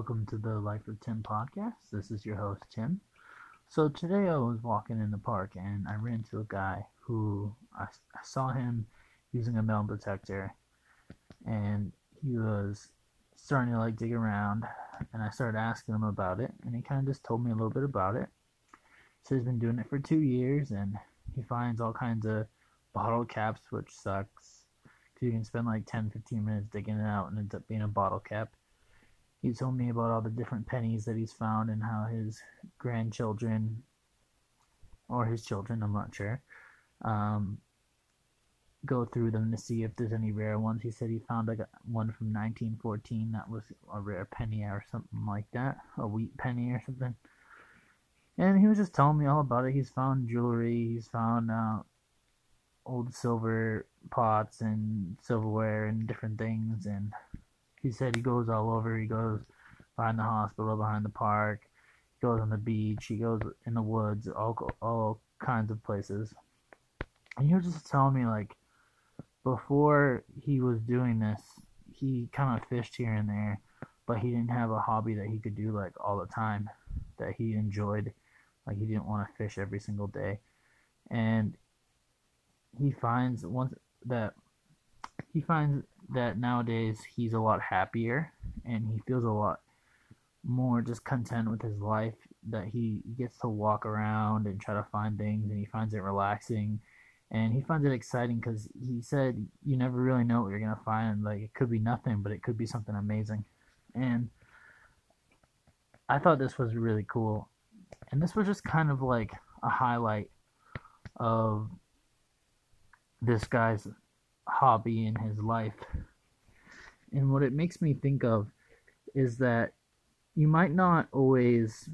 welcome to the Life of Tim podcast. This is your host, Tim. So, today I was walking in the park and I ran into a guy who I, I saw him using a metal detector and he was starting to like dig around and I started asking him about it and he kind of just told me a little bit about it. So, he's been doing it for two years and he finds all kinds of bottle caps, which sucks. Because you can spend like 10 15 minutes digging it out and ends up being a bottle cap he told me about all the different pennies that he's found and how his grandchildren or his children, I'm not sure, um, go through them to see if there's any rare ones. He said he found like one from 1914 that was a rare penny or something like that, a wheat penny or something. And he was just telling me all about it. He's found jewelry, he's found uh, old silver pots and silverware and different things, and he said he goes all over. He goes behind the hospital, behind the park. He goes on the beach. He goes in the woods, all all kinds of places. And he was just telling me like before he was doing this, he kind of fished here and there, but he didn't have a hobby that he could do like all the time that he enjoyed. Like he didn't want to fish every single day, and he finds once that he finds that nowadays he's a lot happier and he feels a lot more just content with his life that he gets to walk around and try to find things and he finds it relaxing. And he finds it exciting because he said you never really know what you're gonna find. Like it could be nothing but it could be something amazing. And i thought this was really cool. And this was just kind of like a highlight of this guy's hobby in his life. And what it makes me think of is that you might not always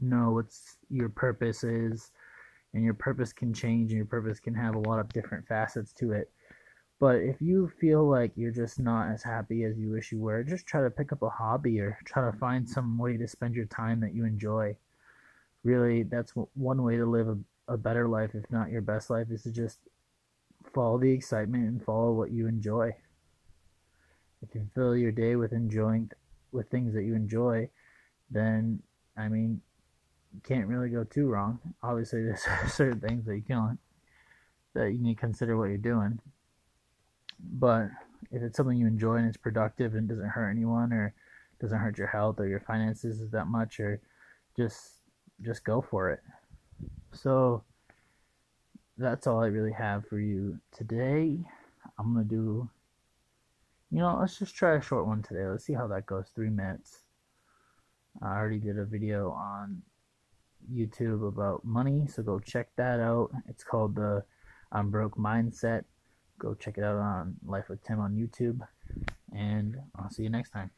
know what your purpose is, and your purpose can change, and your purpose can have a lot of different facets to it. But if you feel like you're just not as happy as you wish you were, just try to pick up a hobby or try to find some way to spend your time that you enjoy. Really, that's one way to live a, a better life, if not your best life, is to just follow the excitement and follow what you enjoy. If you fill your day with enjoying with things that you enjoy, then I mean, you can't really go too wrong. Obviously, there's certain things that you can't that you need to consider what you're doing. But if it's something you enjoy and it's productive and doesn't hurt anyone or doesn't hurt your health or your finances that much or just just go for it. So that's all I really have for you today. I'm gonna do, you know, let's just try a short one today. Let's see how that goes. Three minutes. I already did a video on YouTube about money, so go check that out. It's called the I'm Broke Mindset. Go check it out on Life with Tim on YouTube, and I'll see you next time.